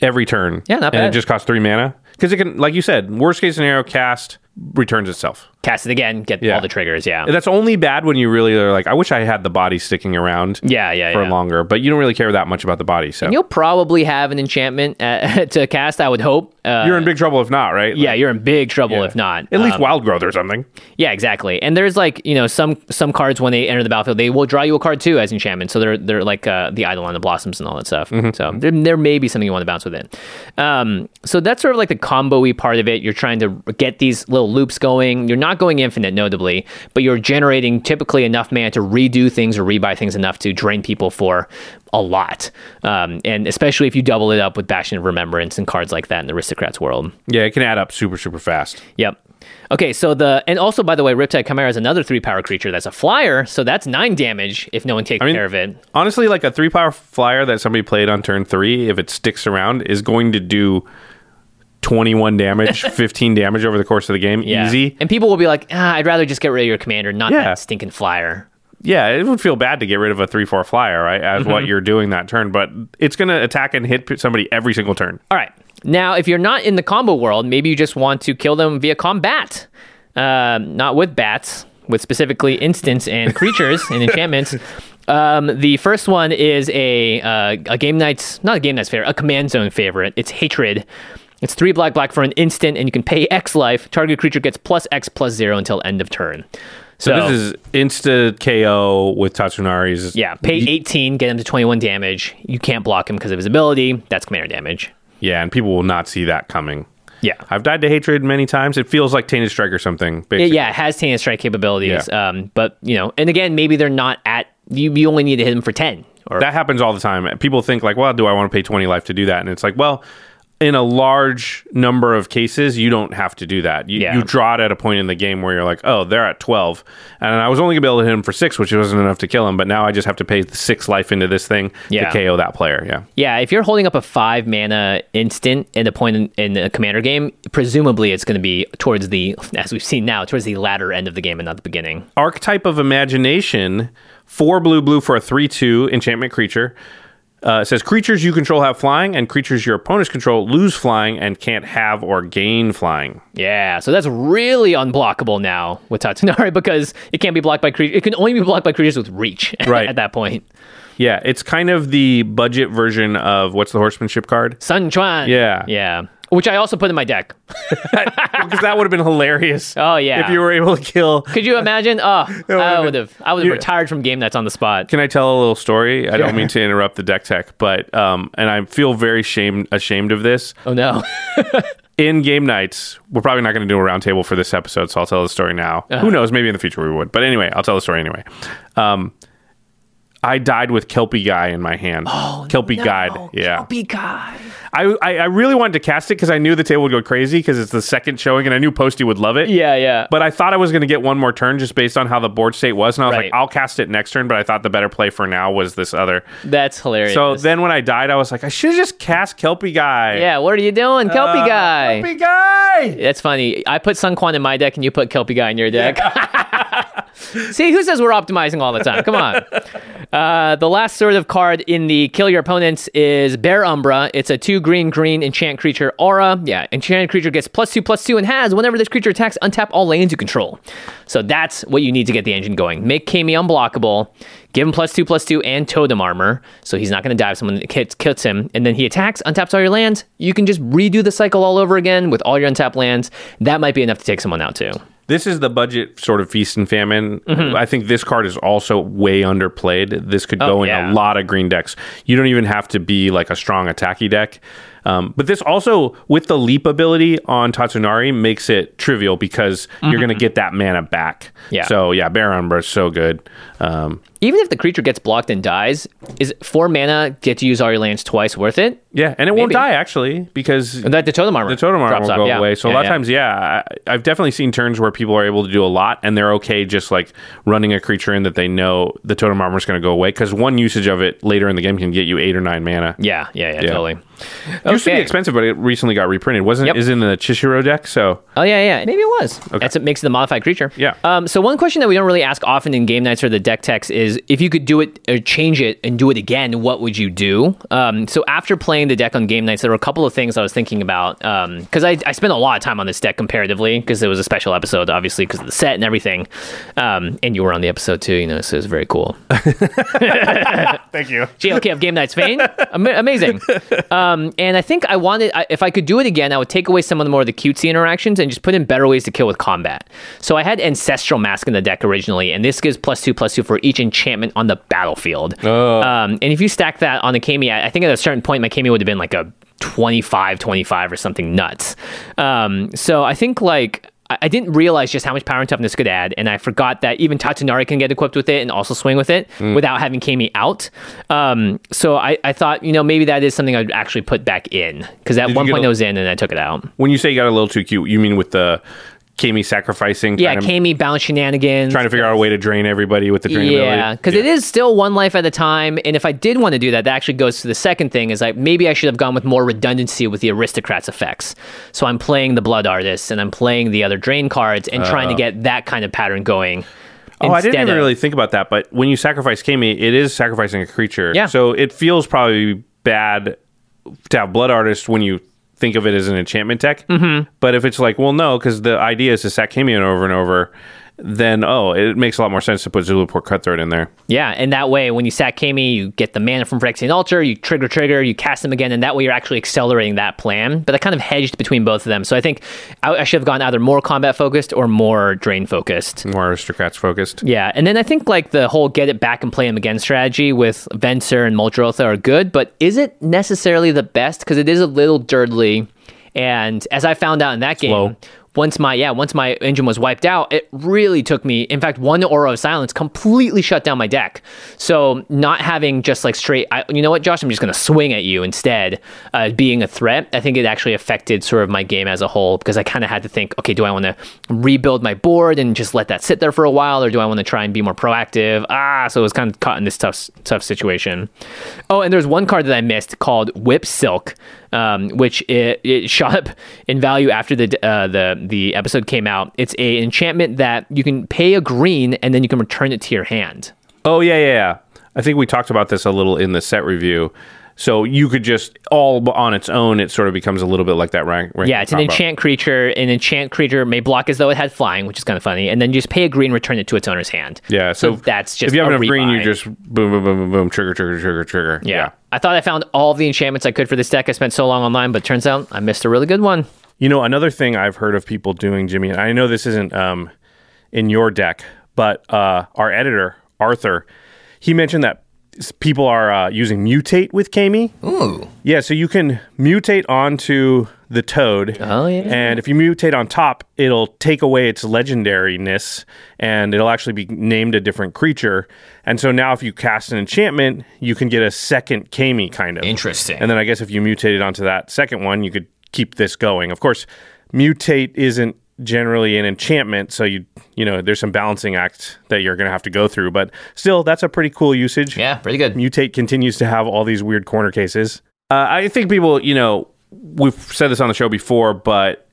every turn, Yeah, not bad. and it just costs three mana because it can, like you said, worst case scenario, cast returns itself. cast it again, get Yeah. all the triggers. Yeah. And That's only bad when you really are like, I wish I had the body sticking around Yeah, yeah, for yeah. longer, but you don't really care that much about the body. So And you'll probably have an enchantment uh, to cast, I would hope. Uh, you're in big trouble if not, right? yeah, you're in big trouble yeah. if not. At least Um, wild growth or something. Yeah, exactly. And there's like you know some some cards when they enter the battlefield, they will draw you a card too as enchantment. So they're they're like uh, the Eidolon of Blossoms and all that stuff. Mm-hmm. So there, there may be something you want to bounce within. Um, so that's sort of like the combo-y part of it. You're trying to get these little loops going. You're not going infinite, notably, but you're generating typically enough mana to redo things or rebuy things enough to drain people for a lot. Um, and especially if you double it up with Bastion of Remembrance and cards like that in the Aristocrats world. Yeah, it can add up super super fast. Yep. Okay, so the and also by the way, Riptide Chimera is another three power creature that's a flyer, so that's nine damage if no one takes mean- care of it. Honestly, like a three power flyer that somebody played on turn three, if it sticks around, is going to do 21 damage, 15 damage over the course of the game. Yeah. Easy. And people will be like, ah, I'd rather just get rid of your commander, not Yeah. that stinking flyer. Yeah, it would feel bad to get rid of a 3 4 flyer, right? As what Mm-hmm. you're doing that turn, but it's going to attack and hit somebody every single turn. All right. Now, if you're not in the combo world, maybe you just want to kill them via combat, um, not with bats, with specifically instants and creatures and enchantments. Um, the first one is a uh, a Game Knights' not a Game Knights' favorite, a command zone favorite. It's hatred. It's three black black for an instant, and you can pay X life. Target creature gets plus X plus zero until end of turn. So, this is insta KO with Tatsunari's. yeah, pay 18, get him to 21 damage. You can't block him because of his ability. That's commander damage. Yeah, and people will not see that coming. Yeah. I've died to hatred many times. It feels like Tainted Strike or something. Yeah, Basically. yeah, it has Tainted Strike capabilities. Yeah. Um, but, you know, and again, maybe they're not at, you, you only need to hit them for 10. Or, That happens all the time. People think like, well, do I want to pay 20 life to do that? And it's like, well, in a large number of cases, you don't have to do that. You, Yeah. you draw it at a point in the game where you're like, oh, they're at 12. And I was only going to be able to hit him for six, which wasn't enough to kill him. But now I just have to pay six life into this thing Yeah. to KO that player. Yeah. Yeah, if you're holding up a five mana instant in a point in, in a commander game, presumably it's going to be towards the, as we've seen now, towards the latter end of the game and not the beginning. Archetype of Imagination, four blue blue for a 3 2 enchantment creature. Uh, it says creatures you control have flying, and creatures your opponents control lose flying and can't have or gain flying. Yeah, so that's really unblockable now with Tatsunari because it can't be blocked by creatures. It can only be blocked by creatures with reach Right. at that point. Yeah, it's kind of the budget version of what's the horsemanship card? Sun Quan. Yeah. Yeah. Which I also put in my deck. Because that would have been hilarious. Oh, yeah. If you were able to kill. Could you imagine? Oh, I would've. I would have retired from Game Knights on the spot. Can I tell a little story? I don't mean to interrupt the deck tech, but um, and I feel very shame ashamed of this. Oh no. in Game Knights, we're probably not going to do a roundtable for this episode, so I'll tell the story now. Uh-huh. Who knows? Maybe in the future we would. But anyway, I'll tell the story anyway. Um, I died with Kelpie Guy in my hand. Oh, Kelpie Guide. Yeah. Kelpie Guy. I, I, I really wanted to cast it because I knew the table would go crazy because it's the second showing and I knew Posty would love it. Yeah, yeah. But I thought I was going to get one more turn just based on how the board state was. And I was Right. like, I'll cast it next turn. But I thought the better play for now was this other. That's hilarious. So then when I died, I was like, I should have just cast Kelpie Guy. yeah, what are you doing, Kelpie Uh, Guy? Kelpie Guy! That's funny. I put Sun Quan in my deck and you put Kelpie Guy in your deck. See, who says we're optimizing all the time? Come on. Uh, the last sort of card in the kill your opponents is Bear Umbra. It's a two green green enchant creature aura. Yeah, enchanted creature gets plus two plus two and has whenever this creature attacks, untap all lands you control. So that's what you need to get the engine going. Make Keimi unblockable. Give him plus two plus two and totem armor, so he's not going to die if someone hits, kills him. And then he attacks, untaps all your lands. You can just redo the cycle all over again with all your untapped lands. That might be enough to take someone out too. This is the budget sort of feast and famine. Mm-hmm. I think this card is also way underplayed. This could Oh, go in yeah. a lot of green decks. You don't even have to be like a strong attacky deck. Um, but this also, with the leap ability on Tatsunari, makes it trivial because you're going to get that mana back. Mm-hmm. Yeah. So yeah, Bear Umbra is so good. Um, Even if the creature gets blocked and dies, is four mana get to use all your lands twice worth it? Yeah, and it won't die actually because And that the totem armor. the totem armor drops will off, go yeah. away. So a Yeah, lot of times, yeah, I, I've definitely seen turns where people are able to do a lot, and they're okay just like running a creature in that they know the totem armor is going to go away because one usage of it later in the game can get you eight or nine mana. Yeah, yeah, yeah, Yeah. totally. It used to be expensive, but it recently got reprinted. Wasn't Yep. it? Is in the Chishiro deck? So Oh yeah, yeah. Maybe it was. That's what makes it a modified creature. Yeah. Um, so one question that we don't really ask often in Game Knights or the deck techs is if you could do it or change it and do it again, what would you do? Um, so after playing the deck on Game Knights, there were a couple of things I was thinking about because I, I spent a lot of time on this deck comparatively because it was a special episode, obviously because of the set and everything. Um, and you were on the episode too, you know, so it was very cool. thank you. JLK of Game Knights fame. Ama- amazing. Um, and I think I wanted, I, if I could do it again, I would take away some of the more of the cutesy interactions and just put in better ways to kill with combat. So I had Ancestral Mask in the deck originally, and this gives plus two, plus two for each enchantment on the battlefield. Um, and if you stack that on the Keimi, I I think at a certain point, my Keimi would have been like a 25, 25 or something nuts. Um, so I think like, I I didn't realize just how much power and toughness could add, and I forgot that even Tatsunari can get equipped with it and also swing with it Mm. without having Keimi out. Um, so I, I thought, you know, maybe that is something I'd actually put back in because at Did one point a- it was in and I took it out. When you say you got a little too cute, you mean with the Keimi sacrificing? Yeah, Keimi bounce shenanigans. trying to figure out a way to drain everybody with the drain Yeah, because it is still one life at a time. And if I did want to do that, that actually goes to the second thing is like maybe I should have gone with more redundancy with the aristocrats effects. So I'm playing the blood artists and I'm playing the other drain cards and trying to uh. get that kind of pattern going. Oh, I didn't even of- really think about that. But when you sacrifice Keimi, it is sacrificing a creature. Yeah. So it feels probably bad to have Blood Artist when you think of it as an enchantment deck. Mm-hmm. But if it's like, well, no, because the idea is to sack Keimi over and over, then oh, it makes a lot more sense to put Zulaport Cutthroat in there. Yeah, and that way, when you sack Keimi, you get the mana from Phyrexian Altar, you trigger trigger, you cast them again, and that way you're actually accelerating that plan. But I kind of hedged between both of them, so I think I, I should have gone either more combat focused or more drain focused. More aristocrats focused. Yeah, and then I think like the whole get it back and play them again strategy with Venser and Muldrotha are good, but is it necessarily the best? Because it is a little dirtly, and as I found out in that game. Once my yeah once my engine was wiped out it really took me in fact one aura of silence completely shut down my deck. So not having just like straight I, you know what josh? I'm just going to swing at you instead uh, being a threat. I think it actually affected sort of my game as a whole because i kind of had to think okay do i want to rebuild my board and just let that sit there for a while or do i want to try and be more proactive? Ah so it was kind of caught in this tough tough situation. Oh and there's one card that i missed called whip silk um, which it, it, shot up in value after the uh, the the episode came out. It's a enchantment that you can pay a green and then you can return it to your hand. Oh yeah, yeah, yeah. I think we talked about this a little in the set review. So you could just all on its own, it sort of becomes a little bit like that rank. rank yeah, it's an enchant about. creature. An enchant creature may block as though it had flying, which is kind of funny, and then you just pay a green, return it to its owner's hand. Yeah, so, so that's just if you have enough rebuy. green, you just boom, boom, boom, boom, boom, trigger, trigger, trigger, trigger. Yeah. yeah. I thought I found all the enchantments I could for this deck. I spent so long online, but turns out I missed a really good one. You know, another thing I've heard of people doing, Jimmy, and I know this isn't um, in your deck, but uh, our editor Arthur, he mentioned that people are uh, using mutate with Keimi. Ooh. Yeah, so you can mutate onto the toad. Oh yeah. And if you mutate on top, it'll take away its legendariness and it'll actually be named a different creature. And so now if you cast an enchantment, you can get a second Keimi kind of. Interesting. And then I guess if you mutated onto that second one, you could keep this going. Of course, mutate isn't generally an enchantment so you you know there's some balancing act that you're going to have to go through but still that's a pretty cool usage yeah pretty good mutate continues to have all these weird corner cases uh, i think people you know we've said this on the show before but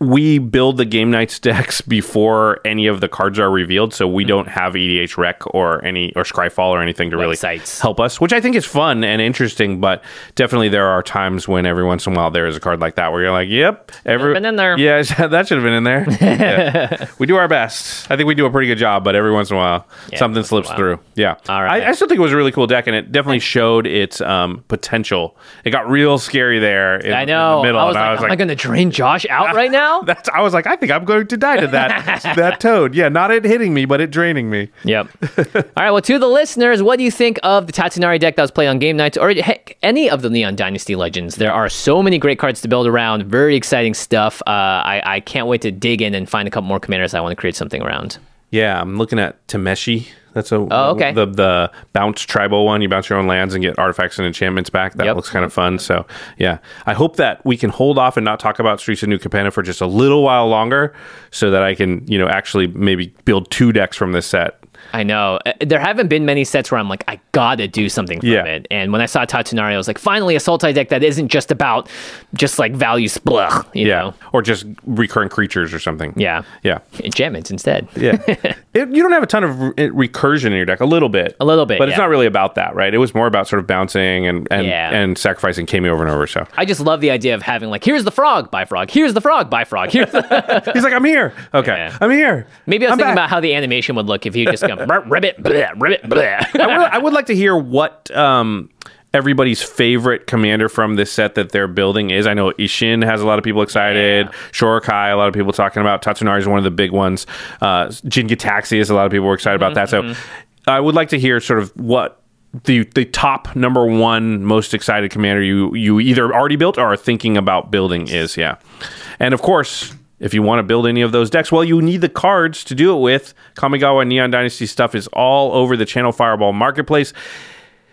we build the Game Knights decks before any of the cards are revealed, so we mm-hmm. don't have EDHREC or any or Scryfall or anything to really help us, which I think is fun and interesting. But definitely, there are times when every once in a while there is a card like that where you're like, "Yep, every been in there, yeah, that should have been in there." yeah. We do our best. I think we do a pretty good job, but every once in a while yeah, something slips through. Yeah, all right. I, I, still think it was a really cool deck, and it definitely showed its um, potential. It got real scary there. In, I know. In the middle, I was like, I was "Am like, I going to drain Josh out right now?" Now? That's I was like, I think I'm going to die to that that toad. Yeah, not it hitting me, but it draining me. Yep. All right. Well, to the listeners, what do you think of the Tatsunari deck that was played on Game Knights, or heck, any of the Neon Dynasty legends? There are so many great cards to build around. Very exciting stuff. Uh, I I can't wait to dig in and find a couple more commanders I want to create something around. Yeah, I'm looking at Tameshi. That's a oh, okay. the the bounce tribal one. You bounce your own lands and get artifacts and enchantments back. That yep. looks kind of fun. So yeah, I hope that we can hold off and not talk about Streets of New Capenna for just a little while longer, so that I can you know actually maybe build two decks from this set I know. Uh, there haven't been many sets where I'm like, I gotta do something from yeah. it. And when I saw Tatsunari, I was like, finally a Sultai deck that isn't just about just like value split, you yeah. know? Or just recurring creatures or something. Yeah. Yeah. Enchantments instead. yeah. It, you don't have a ton of re- recursion in your deck, a little bit. A little bit. But yeah. it's not really about that, right? It was more about sort of bouncing and, and, yeah. and sacrificing Keimi over and over. So I just love the idea of having like, here's the frog, by frog. Here's the frog, by frog. Here's the... He's like, I'm here. Okay. I'm here. Maybe I was I'm thinking back. about how the animation would look if you just go, ribbit, ribbit, I, would, I would like to hear what um, everybody's favorite commander from this set that they're building is. I know Isshin has a lot of people excited. Yeah. Shorikai, a lot of people talking about. Tatsunari is one of the big ones. Uh, is a lot of people were excited about mm-hmm. that. So I would like to hear sort of what the the top number one most excited commander you you either already built or are thinking about building is. Yeah, and of course if you want to build any of those decks, well, you need the cards to do it with. Kamigawa Neon Dynasty stuff is all over the Channel Fireball marketplace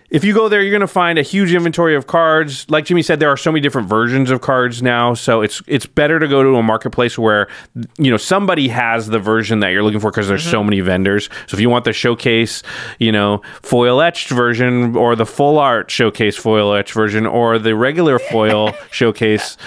if you go there, you're going to find a huge inventory of cards. Like Jimmy said, there are so many different versions of cards now, so it's it's better to go to a marketplace where you know somebody has the version that you're looking for because there's mm-hmm. so many vendors. So if you want the showcase, you know, foil etched version, or the full art showcase foil etched version, or the regular foil showcase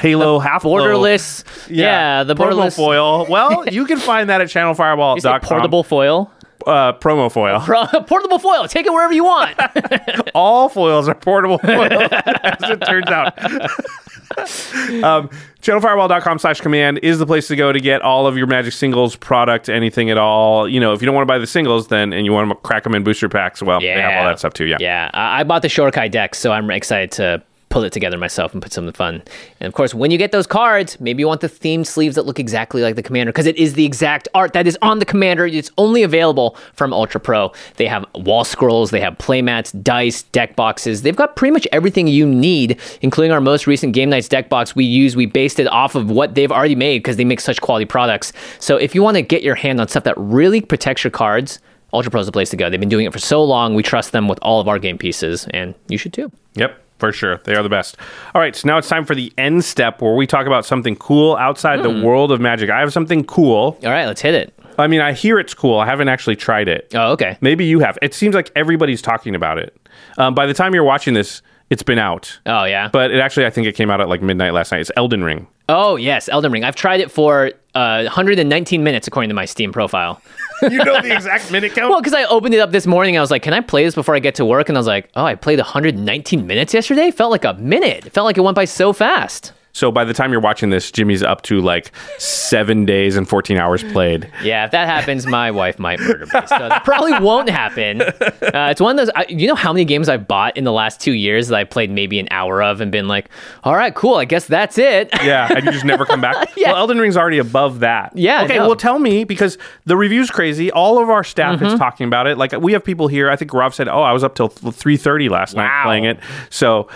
Halo half borderless, yeah, yeah, the borderless foil. Well, you can find that at channelfireball.com. Portable foil uh, promo foil. Pro- portable foil. Take it wherever you want. All foils are portable foil, as it turns out. um, channelfireball.com slash command is the place to go to get all of your magic singles product anything at all you know if you don't want to buy the singles then and you want to crack them in booster packs well they have all that stuff too yeah Yeah, I I bought the Shorikai deck, so I'm excited to pull it together myself and put something fun. And of course, when you get those cards, maybe you want the themed sleeves that look exactly like the commander because it is the exact art that is on the commander. It's only available from Ultra Pro. They have wall scrolls, they have playmats, dice, deck boxes. They've got pretty much everything you need, including our most recent Game Knights deck box we use. We based it off of what they've already made because they make such quality products. So if you want to get your hand on stuff that really protects your cards, Ultra Pro is the place to go. They've been doing it for so long. We trust them with all of our game pieces, and you should too. Yep, for sure. They are the best. All right, so now it's time for the end step where we talk about something cool outside the world of magic. I have something cool. All right, let's hit it. I mean, I hear it's cool. I haven't actually tried it. Oh, okay. Maybe you have. It seems like everybody's talking about it. Um, by the time you're watching this, it's been out. Oh, yeah. But it actually, I think it came out at like midnight last night. It's Elden Ring. Oh, yes, Elden Ring. I've tried it for uh, 119 minutes according to my Steam profile. you know the exact minute count? Well, because I opened it up this morning, I was like, "Can I play this before I get to work?" And I was like, "Oh, I played 119 minutes yesterday. Felt like a minute. It felt like it went by so fast." So by the time you're watching this, Jimmy's up to like seven days and 14 hours played. Yeah, if that happens, my wife might murder me. So that probably won't happen. Uh, it's one of those. I, you know how many games I've bought in the last two years that I played maybe an hour of and been like, "All right, cool. I guess that's it." Yeah, and you just never come back. Yeah. Well, Elden Ring's already above that. Yeah, Okay, no. well, tell me because the review's crazy. All of our staff Mm-hmm. is talking about it. Like we have people here. I think Rob said, "Oh, I was up till 3:30 last night playing it." So,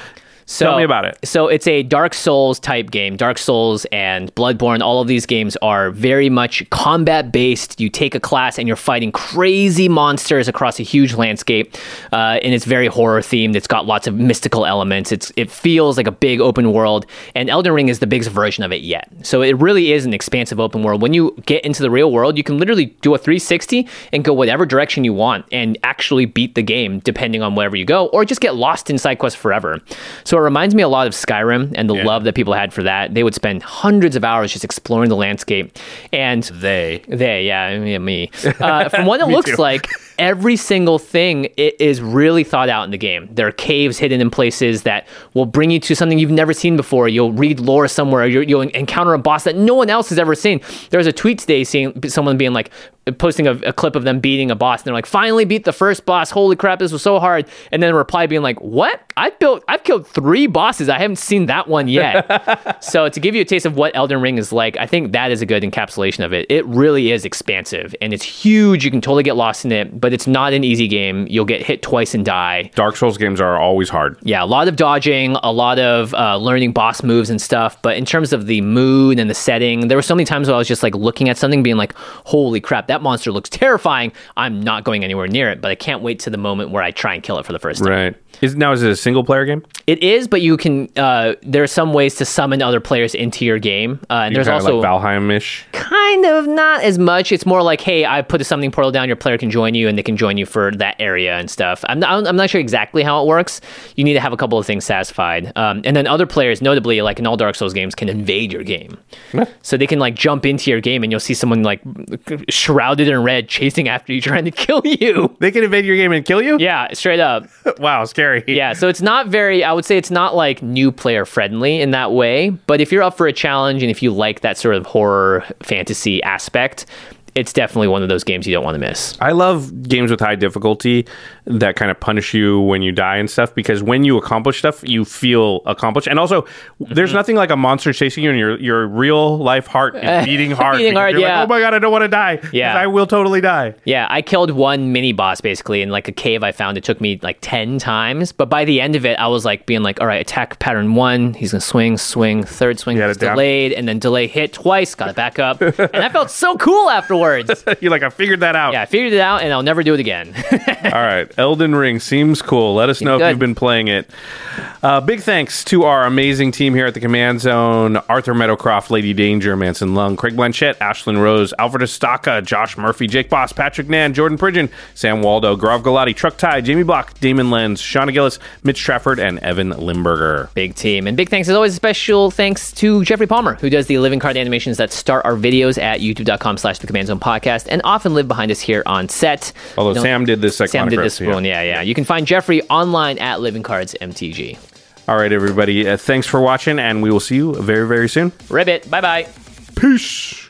So, tell me about it. So it's a Dark Souls type game. Dark Souls and Bloodborne, all of these games are very much combat based. You take a class and you're fighting crazy monsters across a huge landscape, uh, and it's very horror themed. It's got lots of mystical elements. It's it feels like a big open world, and Elden Ring is the biggest version of it yet. So it really is an expansive open world. When you get into the real world, you can literally do a 360 and go whatever direction you want and actually beat the game depending on wherever you go, or just get lost in side quests forever. So it reminds me a lot of Skyrim and the love that people had for that. They would spend hundreds of hours just exploring the landscape, and they, they, yeah, me. Uh, from what it looks too. like, every single thing it is really thought out in the game. There are caves hidden in places that will bring you to something you've never seen before. You'll read lore somewhere. You'll, you'll encounter a boss that no one else has ever seen. There was a tweet today seeing someone being like, posting a, a clip of them beating a boss, and they're like, "Finally beat the first boss! Holy crap, this was so hard!" And then a reply being like, "What? I've built, I've killed three bosses. I haven't seen that one yet." so to give you a taste of what Elden Ring is like, I think that is a good encapsulation of it. It really is expansive and it's huge. You can totally get lost in it, but it's not an easy game. You'll get hit twice and die. Dark Souls games are always hard. Yeah, a lot of dodging, a lot of uh, learning boss moves and stuff. But in terms of the mood and the setting, there were so many times where I was just like looking at something, being like, "Holy crap, that monster looks terrifying!" I'm not going anywhere near it, but I can't wait to the moment where I try and kill it for the first time. Right. Is now is it a single player game? It is, but you can. Uh, there are some ways to summon other players into your game, uh, and You there's also like Valheim-ish. kind of not as much. It's more like, hey, I put a summoning portal down. Your player can join you, and they can join you for that area and stuff. I'm not, I'm not sure exactly how it works. You need to have a couple of things satisfied, um, and then other players, notably like in all Dark Souls games, can invade your game. so they can like jump into your game, and you'll see someone like shrouded in red chasing after you, trying to kill you. They can invade your game and kill you? Yeah, straight up. wow, scary. Yeah, so it's not very, I would say it's not like new player friendly in that way. But if you're up for a challenge and if you like that sort of horror fantasy aspect, it's definitely one of those games you don't want to miss. I love games with high difficulty that kind of punish you when you die and stuff because when you accomplish stuff, you feel accomplished. And also, Mm-hmm. there's nothing like a monster chasing you and your your real life heart is beating hard. Beating hard, you're like, oh my god, I don't want to die. Yeah. I will totally die. Yeah, I killed one mini boss basically in like a cave I found. It took me like 10 times. But by the end of it, I was like being like, all right, attack pattern one. He's going to swing, swing, third swing, down. delayed, and then delay hit twice, got it back up. and I felt so cool afterwards. You're like, I figured that out. yeah, I figured it out and I'll never do it again. All right, Elden Ring seems cool. Let us know if you've been playing it. Uh, big thanks to our amazing team here at the Command Zone: Arthur Meadowcroft, Lady Danger, Manson Lung, Craig Blanchett, Ashlyn Rose, Alfred Estaka, Josh Murphy, Jake Boss, Patrick Nan, Jordan Pridgeon, Sam Waldo, Grav Galati, Truck Tie, Jamie Block, Damon Lenz, Shauna Gillis, Mitch Trafford, and Evan Limburger. Big team. And big thanks, as always, special thanks to Jeffrey Palmer, who does the living card animations that start our videos at youtube.com slash the command zone podcast and often live behind us here on set. Although No- Sam did this Sam did this yeah. one, yeah, yeah. You can find Jeffrey online at Living Cards MTG. All right, everybody. Uh, thanks for watching, and we will see you very, very soon. Ribbit. Bye bye. Peace.